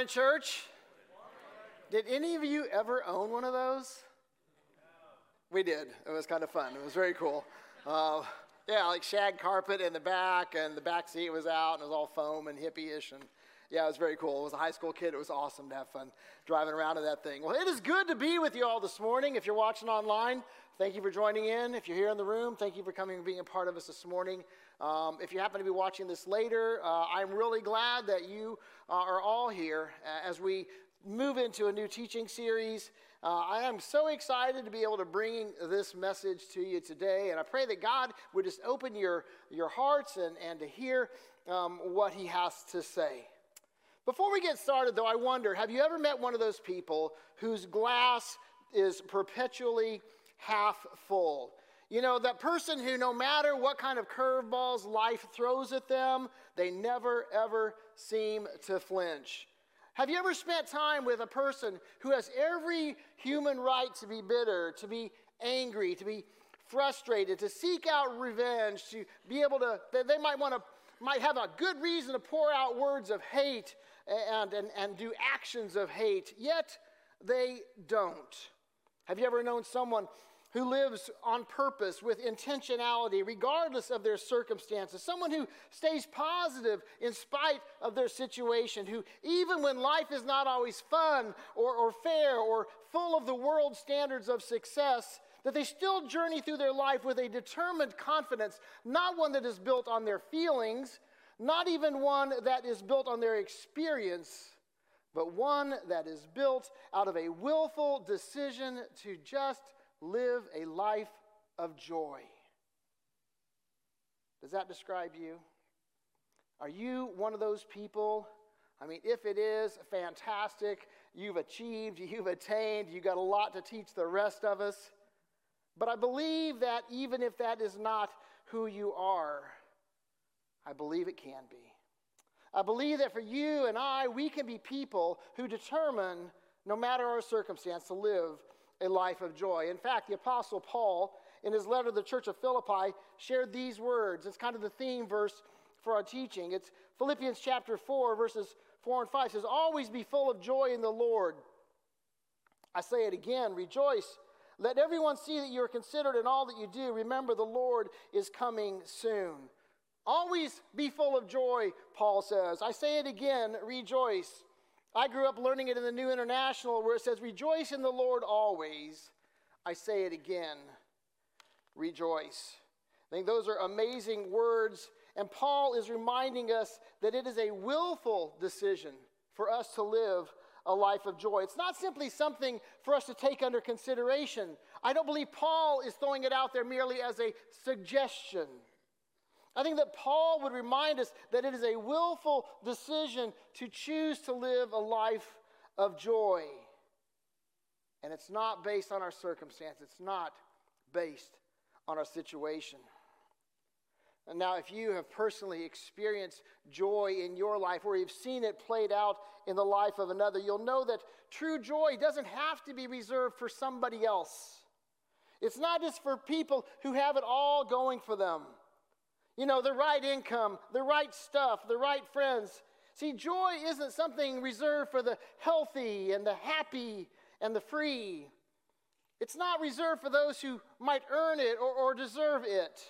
morning, church. Did any of you ever own one of those? We did. It was kind of fun. It was very cool. Uh, yeah, like shag carpet in the back, and the back seat was out, and it was all foam and hippie-ish, and yeah, it was very cool. It was a high school kid. It was awesome to have fun driving around in that thing. Well, it is good to be with you all this morning. If you're watching online, thank you for joining in. If you're here in the room, thank you for coming and being a part of us this morning. Um, if you happen to be watching this later, uh, I'm really glad that you uh, are all here uh, as we move into a new teaching series. Uh, I am so excited to be able to bring this message to you today, and I pray that God would just open your, your hearts and, and to hear um, what He has to say. Before we get started, though, I wonder have you ever met one of those people whose glass is perpetually half full? You know, that person who, no matter what kind of curveballs life throws at them, they never, ever seem to flinch. Have you ever spent time with a person who has every human right to be bitter, to be angry, to be frustrated, to seek out revenge, to be able to, they might want to, might have a good reason to pour out words of hate and, and, and do actions of hate, yet they don't. Have you ever known someone who lives on purpose with intentionality, regardless of their circumstances. Someone who stays positive in spite of their situation, who, even when life is not always fun or, or fair or full of the world's standards of success, that they still journey through their life with a determined confidence, not one that is built on their feelings, not even one that is built on their experience, but one that is built out of a willful decision to just live a life of joy. Does that describe you? Are you one of those people? I mean, if it is, fantastic. You've achieved, you've attained, you've got a lot to teach the rest of us. But I believe that even if that is not who you are, I believe it can be. I believe that for you and I, we can be people who determine, no matter our circumstance, to live a life of joy. In fact, the Apostle Paul, in his letter to the church of Philippi, shared these words. It's kind of the theme verse for our teaching. It's Philippians chapter 4, verses 4 and 5 it says, Always be full of joy in the Lord. I say it again, rejoice. Let everyone see that you are considered in all that you do. Remember, the Lord is coming soon. Always be full of joy, Paul says. I say it again, rejoice. I grew up learning it in the New International where it says, Rejoice in the Lord always. I say it again, rejoice. I think those are amazing words. And Paul is reminding us that it is a willful decision for us to live a life of joy. It's not simply something for us to take under consideration. I don't believe Paul is throwing it out there merely as a suggestion. I think that Paul would remind us that it is a willful decision to choose to live a life of joy. And it's not based on our circumstance, it's not based on our situation. And now, if you have personally experienced joy in your life or you've seen it played out in the life of another, you'll know that true joy doesn't have to be reserved for somebody else. It's not just for people who have it all going for them. You know, the right income, the right stuff, the right friends. See, joy isn't something reserved for the healthy and the happy and the free. It's not reserved for those who might earn it or, or deserve it.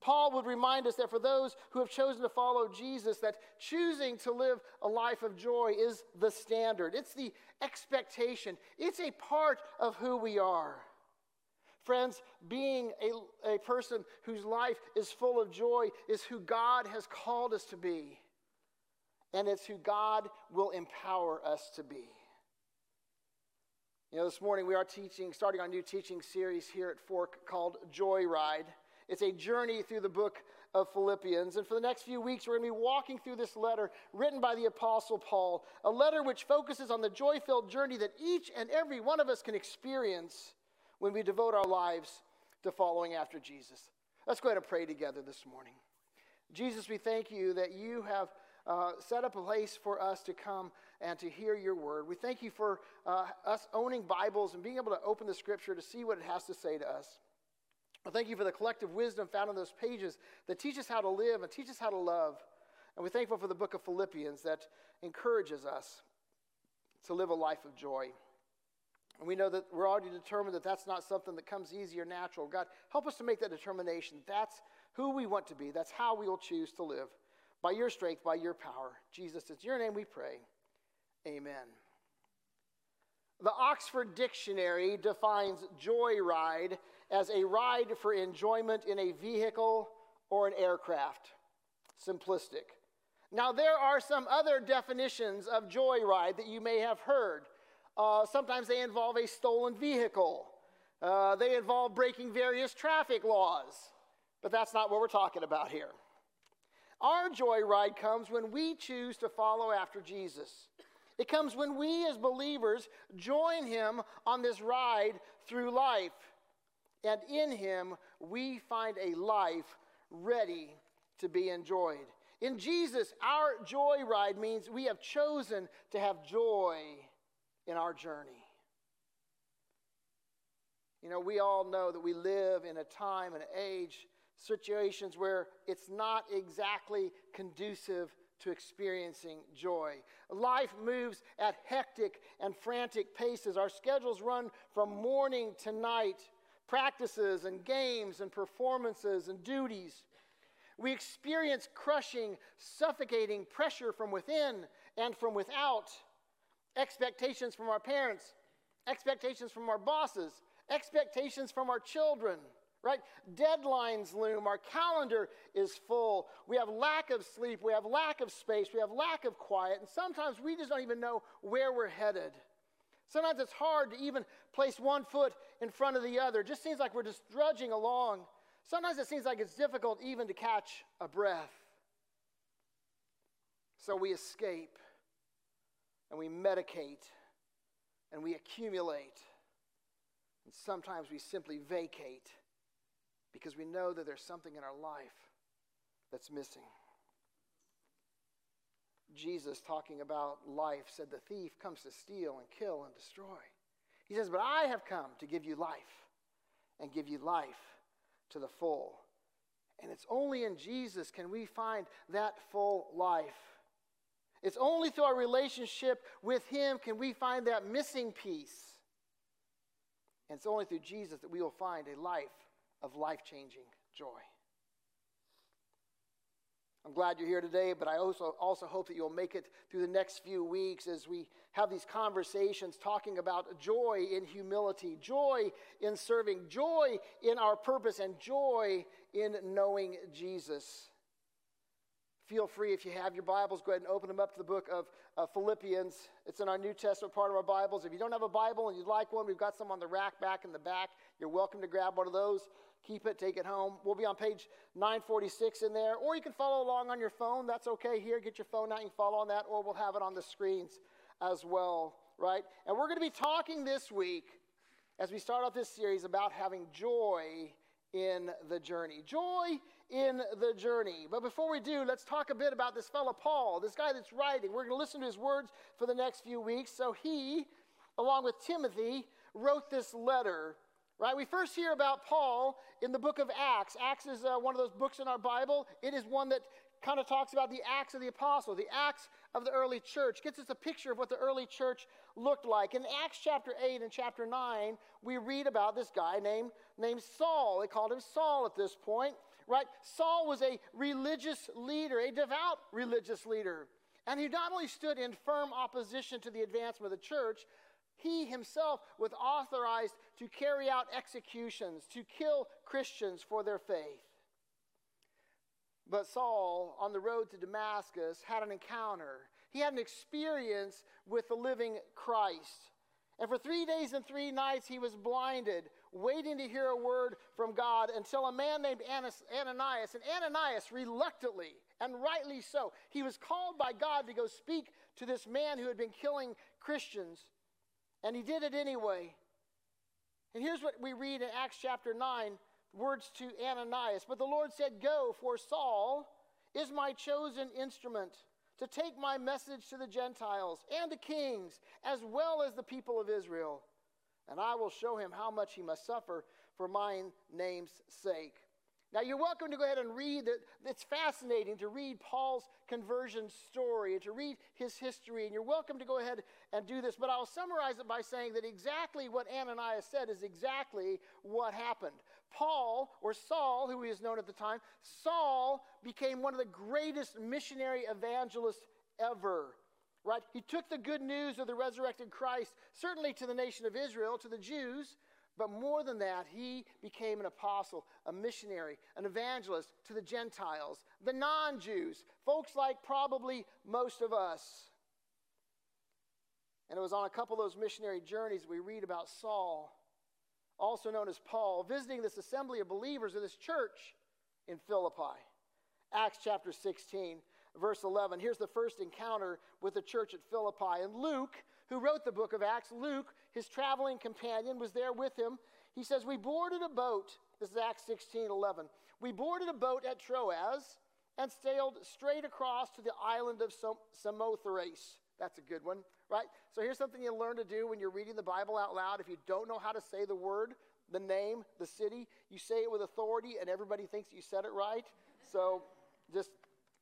Paul would remind us that for those who have chosen to follow Jesus, that choosing to live a life of joy is the standard. It's the expectation. It's a part of who we are. Friends, being a, a person whose life is full of joy is who God has called us to be. And it's who God will empower us to be. You know, this morning we are teaching, starting our new teaching series here at Fork called Joyride. It's a journey through the book of Philippians. And for the next few weeks, we're going to be walking through this letter written by the Apostle Paul, a letter which focuses on the joy filled journey that each and every one of us can experience when we devote our lives to following after Jesus. Let's go ahead and pray together this morning. Jesus, we thank you that you have uh, set up a place for us to come and to hear your word. We thank you for uh, us owning Bibles and being able to open the scripture to see what it has to say to us. I thank you for the collective wisdom found in those pages that teach us how to live and teach us how to love. And we're thankful for the book of Philippians that encourages us to live a life of joy. And we know that we're already determined that that's not something that comes easy or natural. God, help us to make that determination. That's who we want to be. That's how we will choose to live. By your strength, by your power. Jesus, it's your name we pray. Amen. The Oxford Dictionary defines joyride as a ride for enjoyment in a vehicle or an aircraft. Simplistic. Now, there are some other definitions of joyride that you may have heard. Uh, sometimes they involve a stolen vehicle. Uh, they involve breaking various traffic laws. But that's not what we're talking about here. Our joyride comes when we choose to follow after Jesus. It comes when we, as believers, join him on this ride through life. And in him, we find a life ready to be enjoyed. In Jesus, our joyride means we have chosen to have joy in our journey. You know, we all know that we live in a time and age, situations where it's not exactly conducive to experiencing joy. Life moves at hectic and frantic paces. Our schedules run from morning to night, practices and games and performances and duties. We experience crushing, suffocating pressure from within and from without expectations from our parents, expectations from our bosses, expectations from our children, right? Deadlines loom. Our calendar is full. We have lack of sleep. We have lack of space. We have lack of quiet. And sometimes we just don't even know where we're headed. Sometimes it's hard to even place one foot in front of the other. It just seems like we're just drudging along. Sometimes it seems like it's difficult even to catch a breath. So we escape and we medicate and we accumulate. And sometimes we simply vacate because we know that there's something in our life that's missing. Jesus, talking about life, said, The thief comes to steal and kill and destroy. He says, But I have come to give you life and give you life to the full. And it's only in Jesus can we find that full life. It's only through our relationship with Him can we find that missing piece. And it's only through Jesus that we will find a life of life changing joy. I'm glad you're here today, but I also, also hope that you'll make it through the next few weeks as we have these conversations talking about joy in humility, joy in serving, joy in our purpose, and joy in knowing Jesus feel free, if you have your Bibles, go ahead and open them up to the book of uh, Philippians. It's in our New Testament part of our Bibles. If you don't have a Bible and you'd like one, we've got some on the rack back in the back. You're welcome to grab one of those. Keep it, take it home. We'll be on page 946 in there, or you can follow along on your phone. That's okay here. Get your phone out and follow on that, or we'll have it on the screens as well, right? And we're going to be talking this week as we start off this series about having joy in the journey. Joy in the journey. But before we do, let's talk a bit about this fellow Paul, this guy that's writing. We're going to listen to his words for the next few weeks. So he, along with Timothy, wrote this letter. Right? We first hear about Paul in the book of Acts. Acts is uh, one of those books in our Bible. It is one that kind of talks about the Acts of the Apostle, the Acts of the early church, gets us a picture of what the early church looked like. In Acts chapter 8 and chapter 9, we read about this guy named, named Saul. They called him Saul at this point right? Saul was a religious leader, a devout religious leader. And he not only stood in firm opposition to the advancement of the church, he himself was authorized to carry out executions, to kill Christians for their faith. But Saul, on the road to Damascus, had an encounter. He had an experience with the living Christ. And for three days and three nights, he was blinded waiting to hear a word from God until a man named Ananias, and Ananias reluctantly and rightly so, he was called by God to go speak to this man who had been killing Christians, and he did it anyway. And here's what we read in Acts chapter 9 words to Ananias. But the Lord said, Go, for Saul is my chosen instrument to take my message to the Gentiles and the kings, as well as the people of Israel and I will show him how much he must suffer for my name's sake. Now, you're welcome to go ahead and read it. It's fascinating to read Paul's conversion story and to read his history, and you're welcome to go ahead and do this. But I'll summarize it by saying that exactly what Ananias said is exactly what happened. Paul, or Saul, who he is known at the time, Saul became one of the greatest missionary evangelists ever. Right? He took the good news of the resurrected Christ, certainly to the nation of Israel, to the Jews, but more than that, he became an apostle, a missionary, an evangelist to the Gentiles, the non Jews, folks like probably most of us. And it was on a couple of those missionary journeys we read about Saul, also known as Paul, visiting this assembly of believers of this church in Philippi. Acts chapter 16, verse 11. Here's the first encounter with the church at Philippi. And Luke, who wrote the book of Acts, Luke, his traveling companion, was there with him. He says, We boarded a boat. This is Acts 16 11. We boarded a boat at Troas and sailed straight across to the island of Samothrace. That's a good one, right? So here's something you learn to do when you're reading the Bible out loud. If you don't know how to say the word, the name, the city, you say it with authority and everybody thinks you said it right. So just,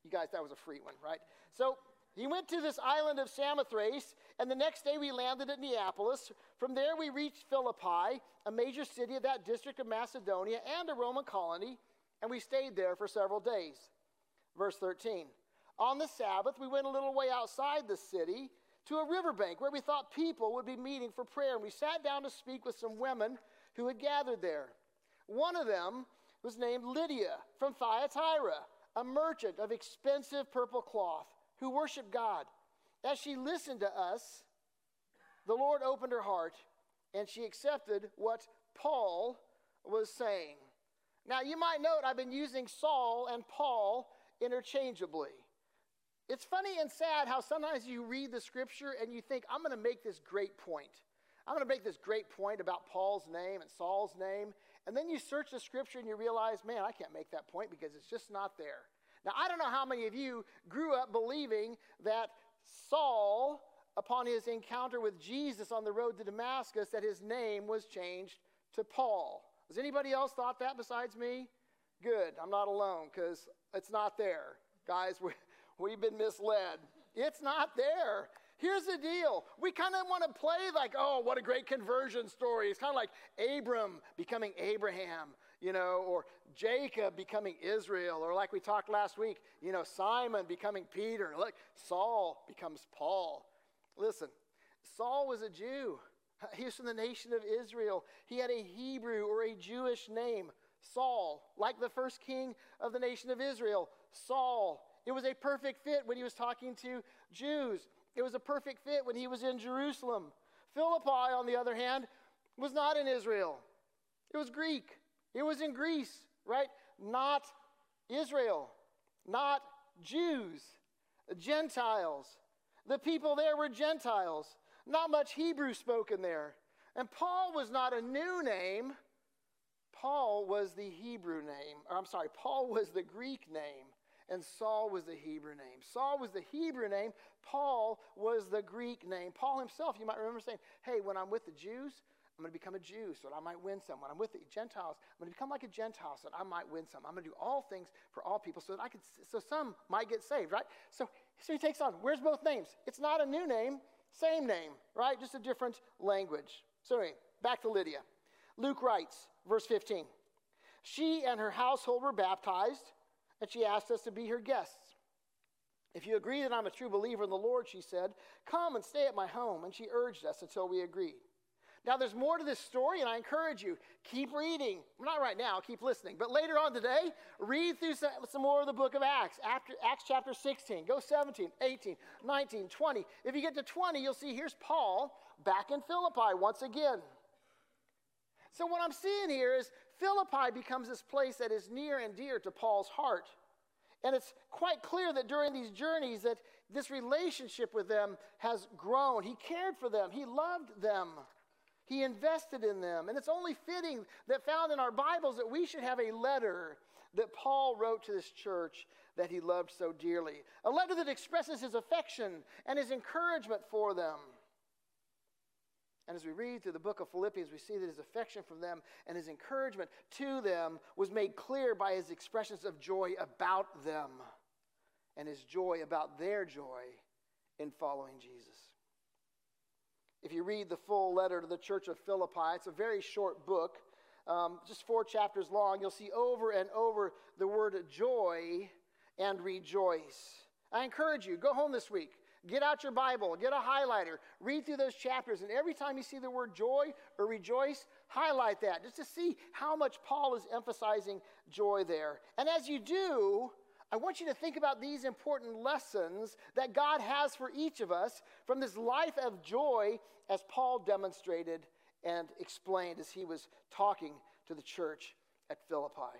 you guys, that was a free one, right? So he went to this island of Samothrace, and the next day we landed at Neapolis. From there, we reached Philippi, a major city of that district of Macedonia and a Roman colony, and we stayed there for several days. Verse 13 On the Sabbath, we went a little way outside the city to a riverbank where we thought people would be meeting for prayer, and we sat down to speak with some women who had gathered there. One of them was named Lydia from Thyatira, a merchant of expensive purple cloth who worshiped God. As she listened to us, the Lord opened her heart and she accepted what Paul was saying. Now, you might note I've been using Saul and Paul interchangeably. It's funny and sad how sometimes you read the scripture and you think, I'm going to make this great point. I'm going to make this great point about Paul's name and Saul's name. And then you search the scripture and you realize, man, I can't make that point because it's just not there. Now, I don't know how many of you grew up believing that Saul, upon his encounter with Jesus on the road to Damascus, that his name was changed to Paul. Has anybody else thought that besides me? Good, I'm not alone because it's not there. Guys, we, we've been misled. It's not there. Here's the deal. We kind of want to play like, oh, what a great conversion story. It's kind of like Abram becoming Abraham, you know, or Jacob becoming Israel, or like we talked last week, you know, Simon becoming Peter, look, Saul becomes Paul. Listen, Saul was a Jew. He was from the nation of Israel. He had a Hebrew or a Jewish name, Saul, like the first king of the nation of Israel, Saul. It was a perfect fit when he was talking to Jews. It was a perfect fit when he was in Jerusalem. Philippi, on the other hand, was not in Israel. It was Greek. It was in Greece, right? Not Israel, not Jews, Gentiles. The people there were Gentiles. Not much Hebrew spoken there. And Paul was not a new name. Paul was the Hebrew name. Or I'm sorry, Paul was the Greek name, and Saul was the Hebrew name. Saul was the Hebrew name. Paul was the Greek name. Paul himself, you might remember saying, Hey, when I'm with the Jews, I'm going to become a Jew so that I might win some. When I'm with the Gentiles, I'm going to become like a Gentile so that I might win some. I'm going to do all things for all people so that I could, so some might get saved, right? So, so he takes on, wears both names? It's not a new name, same name, right? Just a different language. So anyway, back to Lydia. Luke writes, verse 15. She and her household were baptized, and she asked us to be her guests. If you agree that I'm a true believer in the Lord, she said, come and stay at my home. And she urged us until we agreed. Now, there's more to this story, and I encourage you, keep reading. Not right now, keep listening. But later on today, read through some, some more of the book of Acts, after, Acts chapter 16. Go 17, 18, 19, 20. If you get to 20, you'll see here's Paul back in Philippi once again. So, what I'm seeing here is Philippi becomes this place that is near and dear to Paul's heart. And it's quite clear that during these journeys that this relationship with them has grown. He cared for them. He loved them. He invested in them. And it's only fitting that found in our Bibles that we should have a letter that Paul wrote to this church that he loved so dearly. A letter that expresses his affection and his encouragement for them. And as we read through the book of Philippians, we see that his affection for them and his encouragement to them was made clear by his expressions of joy about them and his joy about their joy in following Jesus. If you read the full letter to the church of Philippi, it's a very short book, um, just four chapters long. You'll see over and over the word joy and rejoice. I encourage you, go home this week. Get out your Bible, get a highlighter, read through those chapters, and every time you see the word joy or rejoice, highlight that just to see how much Paul is emphasizing joy there. And as you do, I want you to think about these important lessons that God has for each of us from this life of joy as Paul demonstrated and explained as he was talking to the church at Philippi.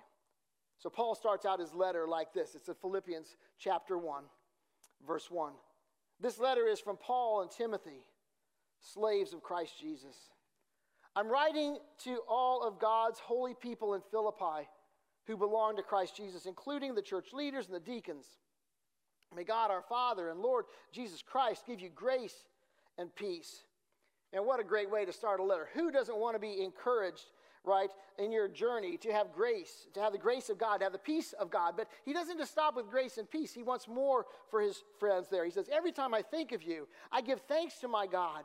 So Paul starts out his letter like this. It's in Philippians chapter 1, verse 1. This letter is from Paul and Timothy, slaves of Christ Jesus. I'm writing to all of God's holy people in Philippi who belong to Christ Jesus, including the church leaders and the deacons. May God our Father and Lord Jesus Christ give you grace and peace. And what a great way to start a letter. Who doesn't want to be encouraged, right, in your journey to have grace, to have the grace of God, to have the peace of God? But he doesn't just stop with grace and peace. He wants more for his friends there. He says, Every time I think of you, I give thanks to my God.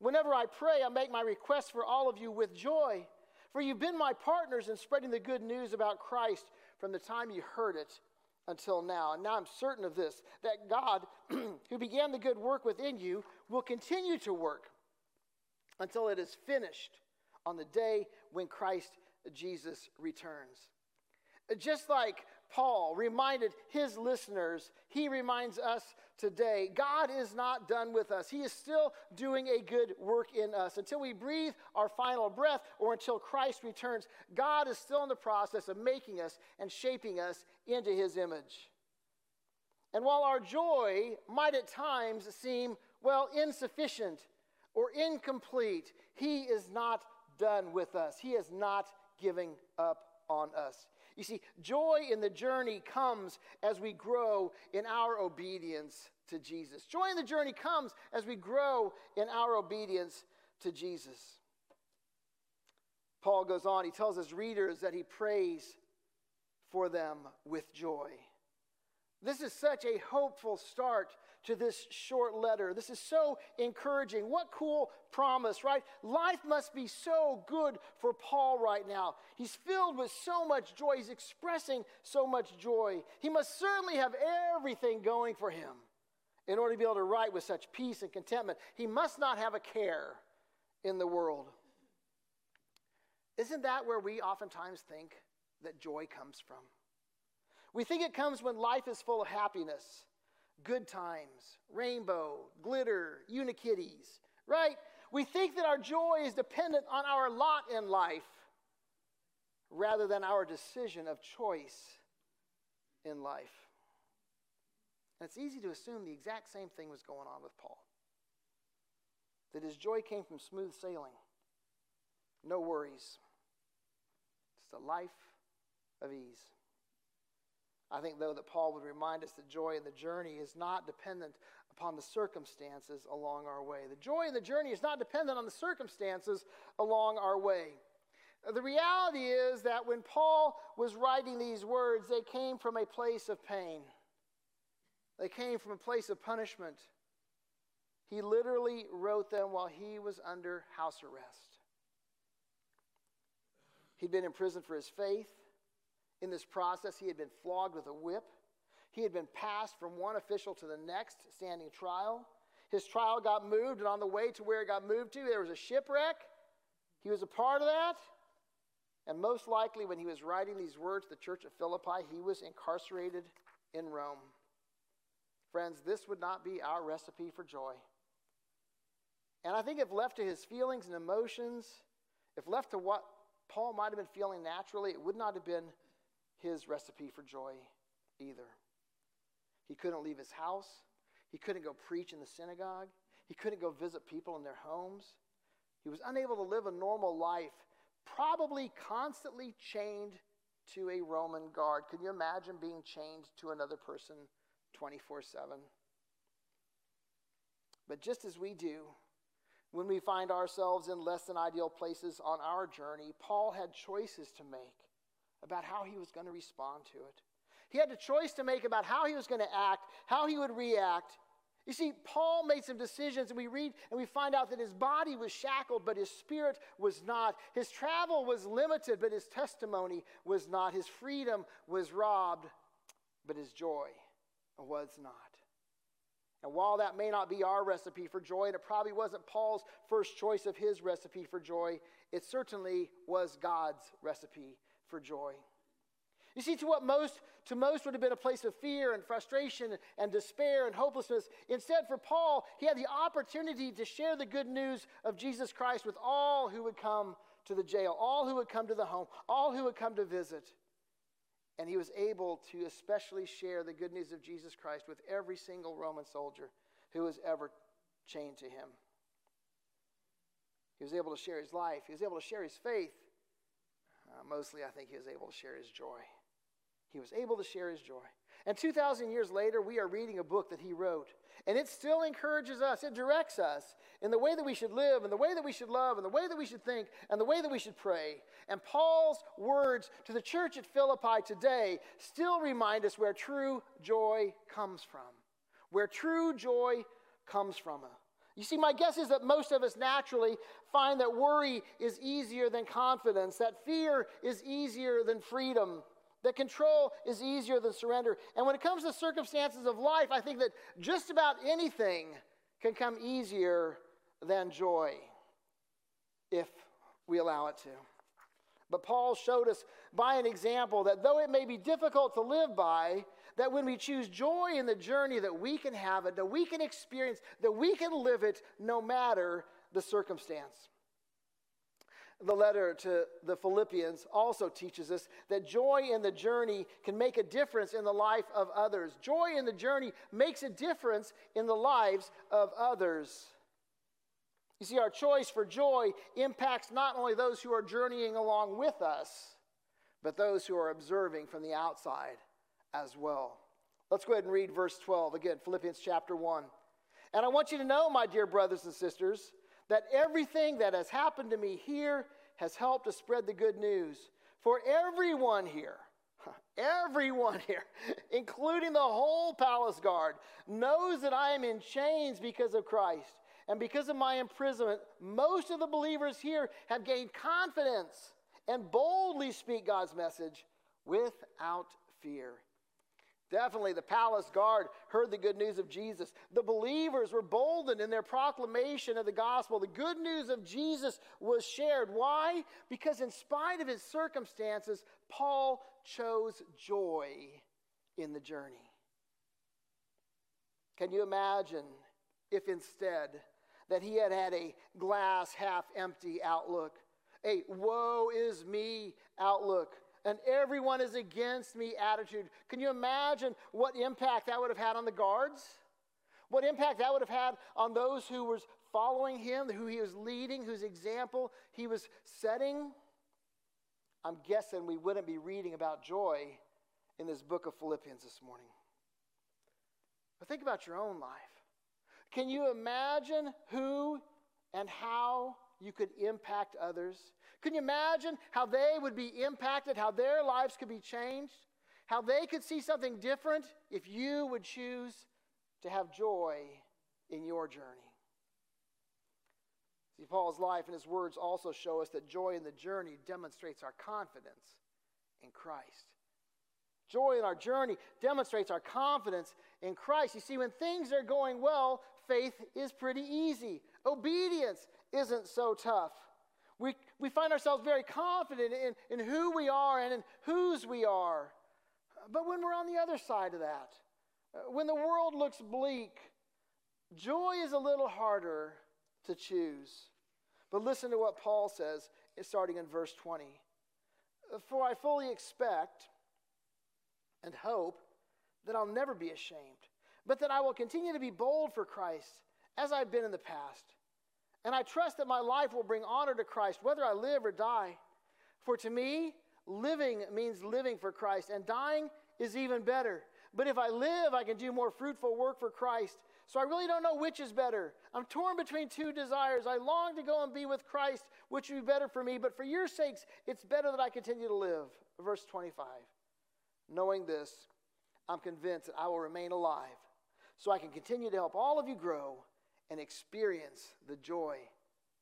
Whenever I pray, I make my requests for all of you with joy. For you've been my partners in spreading the good news about Christ from the time you heard it until now. And now I'm certain of this that God, who began the good work within you, will continue to work until it is finished on the day when Christ Jesus returns. Just like Paul reminded his listeners, he reminds us today God is not done with us. He is still doing a good work in us. Until we breathe our final breath or until Christ returns, God is still in the process of making us and shaping us into his image. And while our joy might at times seem, well, insufficient or incomplete, he is not done with us. He is not giving up on us. You see, joy in the journey comes as we grow in our obedience to Jesus. Joy in the journey comes as we grow in our obedience to Jesus. Paul goes on, he tells his readers that he prays for them with joy. This is such a hopeful start to this short letter. This is so encouraging. What cool promise, right? Life must be so good for Paul right now. He's filled with so much joy, he's expressing so much joy. He must certainly have everything going for him in order to be able to write with such peace and contentment. He must not have a care in the world. Isn't that where we oftentimes think that joy comes from? We think it comes when life is full of happiness good times, rainbow, glitter, unikitties, right? We think that our joy is dependent on our lot in life rather than our decision of choice in life. And it's easy to assume the exact same thing was going on with Paul. That his joy came from smooth sailing, no worries, just a life of ease. I think, though, that Paul would remind us that joy in the journey is not dependent upon the circumstances along our way. The joy in the journey is not dependent on the circumstances along our way. Uh, the reality is that when Paul was writing these words, they came from a place of pain, they came from a place of punishment. He literally wrote them while he was under house arrest. He'd been in prison for his faith. In this process, he had been flogged with a whip. He had been passed from one official to the next, standing trial. His trial got moved, and on the way to where it got moved to, there was a shipwreck. He was a part of that. And most likely, when he was writing these words to the church of Philippi, he was incarcerated in Rome. Friends, this would not be our recipe for joy. And I think if left to his feelings and emotions, if left to what Paul might have been feeling naturally, it would not have been his recipe for joy either. He couldn't leave his house. He couldn't go preach in the synagogue. He couldn't go visit people in their homes. He was unable to live a normal life, probably constantly chained to a Roman guard. Can you imagine being chained to another person 24 7? But just as we do, when we find ourselves in less than ideal places on our journey, Paul had choices to make about how he was going to respond to it. He had a choice to make about how he was going to act, how he would react. You see, Paul made some decisions, and we read and we find out that his body was shackled, but his spirit was not. His travel was limited, but his testimony was not. His freedom was robbed, but his joy was not. And while that may not be our recipe for joy, and it probably wasn't Paul's first choice of his recipe for joy, it certainly was God's recipe for joy. You see, to what most to most would have been a place of fear and frustration and despair and hopelessness. Instead, for Paul, he had the opportunity to share the good news of Jesus Christ with all who would come to the jail, all who would come to the home, all who would come to visit. And he was able to especially share the good news of Jesus Christ with every single Roman soldier who was ever chained to him. He was able to share his life, he was able to share his faith. Uh, mostly, I think he was able to share his joy. He was able to share his joy. And 2,000 years later, we are reading a book that he wrote. And it still encourages us, it directs us in the way that we should live, and the way that we should love, and the way that we should think, and the way that we should pray. And Paul's words to the church at Philippi today still remind us where true joy comes from. Where true joy comes from. You see, my guess is that most of us naturally find that worry is easier than confidence, that fear is easier than freedom, that control is easier than surrender. And when it comes to circumstances of life, I think that just about anything can come easier than joy if we allow it to. But Paul showed us by an example that though it may be difficult to live by, that when we choose joy in the journey, that we can have it, that we can experience, that we can live it no matter the circumstance. The letter to the Philippians also teaches us that joy in the journey can make a difference in the life of others. Joy in the journey makes a difference in the lives of others. You see, our choice for joy impacts not only those who are journeying along with us, but those who are observing from the outside as well. Let's go ahead and read verse 12 again, Philippians chapter 1. And I want you to know, my dear brothers and sisters, that everything that has happened to me here has helped to spread the good news. For everyone here, everyone here, including the whole palace guard, knows that I am in chains because of Christ. And because of my imprisonment, most of the believers here have gained confidence and boldly speak God's message without fear. Definitely, the palace guard heard the good news of Jesus. The believers were boldened in their proclamation of the gospel. The good news of Jesus was shared. Why? Because, in spite of his circumstances, Paul chose joy in the journey. Can you imagine if instead that he had had a glass half empty outlook, a woe is me outlook? And everyone is against me attitude. Can you imagine what impact that would have had on the guards? What impact that would have had on those who was following him, who he was leading, whose example he was setting? I'm guessing we wouldn't be reading about joy in this book of Philippians this morning. But think about your own life. Can you imagine who and how you could impact others? Can you imagine how they would be impacted, how their lives could be changed, how they could see something different if you would choose to have joy in your journey? See, Paul's life and his words also show us that joy in the journey demonstrates our confidence in Christ. Joy in our journey demonstrates our confidence in Christ. You see, when things are going well, faith is pretty easy. Obedience isn't so tough. We, we find ourselves very confident in, in who we are and in whose we are. But when we're on the other side of that, uh, when the world looks bleak, joy is a little harder to choose. But listen to what Paul says, starting in verse 20. For I fully expect and hope that I'll never be ashamed, but that I will continue to be bold for Christ as I've been in the past. And I trust that my life will bring honor to Christ, whether I live or die. For to me, living means living for Christ, and dying is even better. But if I live, I can do more fruitful work for Christ. so I really don't know which is better. I'm torn between two desires. I long to go and be with Christ, which would be better for me, but for your sakes, it's better that I continue to live. Verse 25. Knowing this, I'm convinced that I will remain alive so I can continue to help all of you grow and experience the joy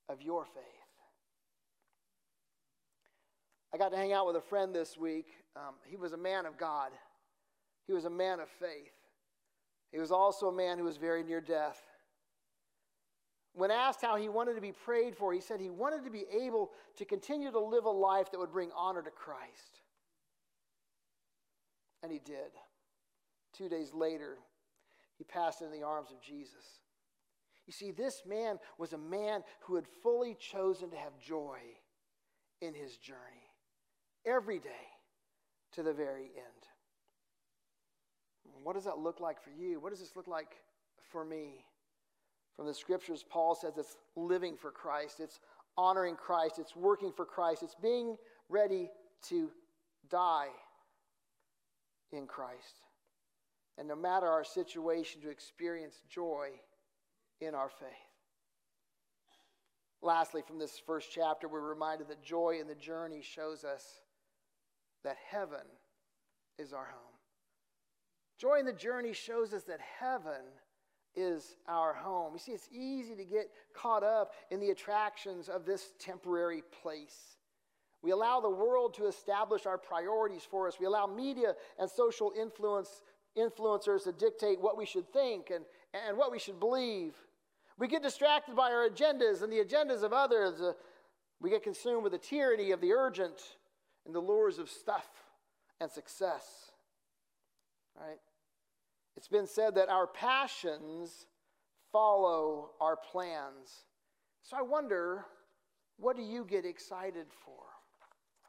of your faith. I got to hang out with a friend this week. Um, he was a man of God, he was a man of faith. He was also a man who was very near death. When asked how he wanted to be prayed for, he said he wanted to be able to continue to live a life that would bring honor to Christ. And he did. Two days later, he passed into the arms of Jesus. You see, this man was a man who had fully chosen to have joy in his journey every day to the very end. What does that look like for you? What does this look like for me? From the scriptures, Paul says it's living for Christ, it's honoring Christ, it's working for Christ, it's being ready to die in Christ. And no matter our situation, to experience joy in our faith. Lastly, from this first chapter, we're reminded that joy in the journey shows us that heaven is our home. Joy in the journey shows us that heaven is our home. You see, it's easy to get caught up in the attractions of this temporary place. We allow the world to establish our priorities for us. We allow media and social influence, influencers to dictate what we should think and, and what we should believe. We get distracted by our agendas and the agendas of others. Uh, we get consumed with the tyranny of the urgent and the lures of stuff and success. Right? It's been said that our passions follow our plans. So I wonder, what do you get excited for?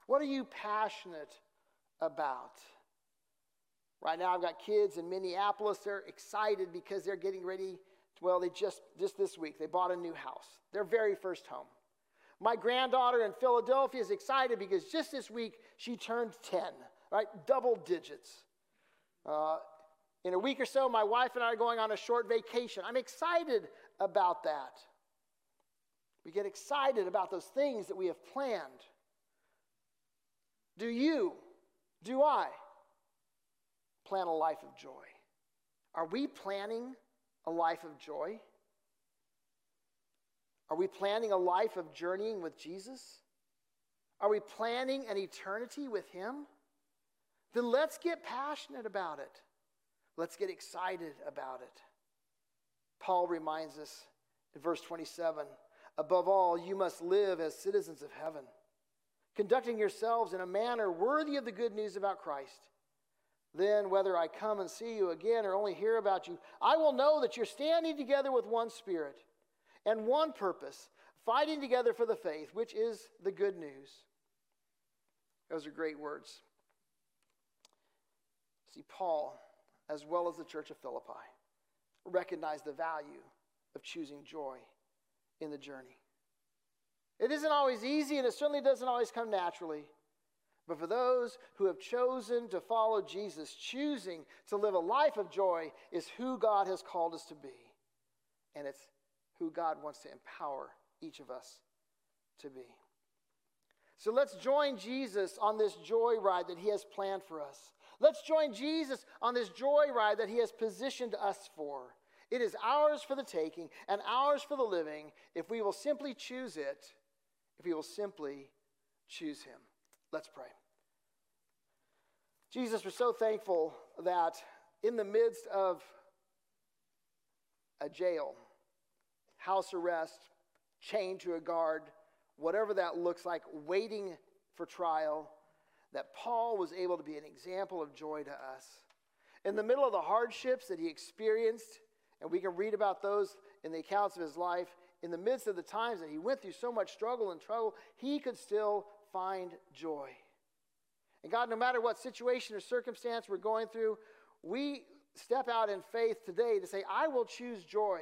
What are you passionate about? Right now, I've got kids in Minneapolis. They're excited because they're getting ready. Well, they just, just this week, they bought a new house, their very first home. My granddaughter in Philadelphia is excited because just this week she turned 10, right? Double digits. Uh, in a week or so, my wife and I are going on a short vacation. I'm excited about that. We get excited about those things that we have planned. Do you, do I, plan a life of joy? Are we planning a life of joy? Are we planning a life of journeying with Jesus? Are we planning an eternity with Him? Then let's get passionate about it. Let's get excited about it. Paul reminds us in verse 27 above all, you must live as citizens of heaven, conducting yourselves in a manner worthy of the good news about Christ. Then, whether I come and see you again or only hear about you, I will know that you're standing together with one spirit and one purpose, fighting together for the faith, which is the good news. Those are great words. See, Paul as well as the church of Philippi, recognize the value of choosing joy in the journey. It isn't always easy, and it certainly doesn't always come naturally. But for those who have chosen to follow Jesus, choosing to live a life of joy is who God has called us to be. And it's who God wants to empower each of us to be. So let's join Jesus on this joy ride that he has planned for us. Let's join Jesus on this joy ride that he has positioned us for. It is ours for the taking and ours for the living if we will simply choose it, if we will simply choose him. Let's pray. Jesus, we're so thankful that in the midst of a jail, house arrest, chained to a guard, whatever that looks like, waiting for trial, that Paul was able to be an example of joy to us. In the middle of the hardships that he experienced, and we can read about those in the accounts of his life, in the midst of the times that he went through so much struggle and trouble, he could still find joy. And God, no matter what situation or circumstance we're going through, we step out in faith today to say, I will choose joy.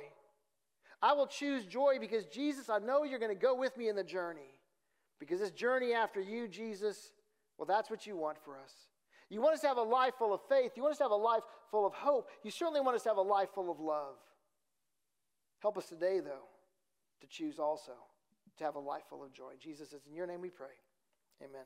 I will choose joy because Jesus, I know you're going to go with me in the journey. Because this journey after you, Jesus, well, that's what you want for us. You want us to have a life full of faith. You want us to have a life full of hope. You certainly want us to have a life full of love. Help us today, though, to choose also to have a life full of joy. Jesus, it's in your name we pray. Amen.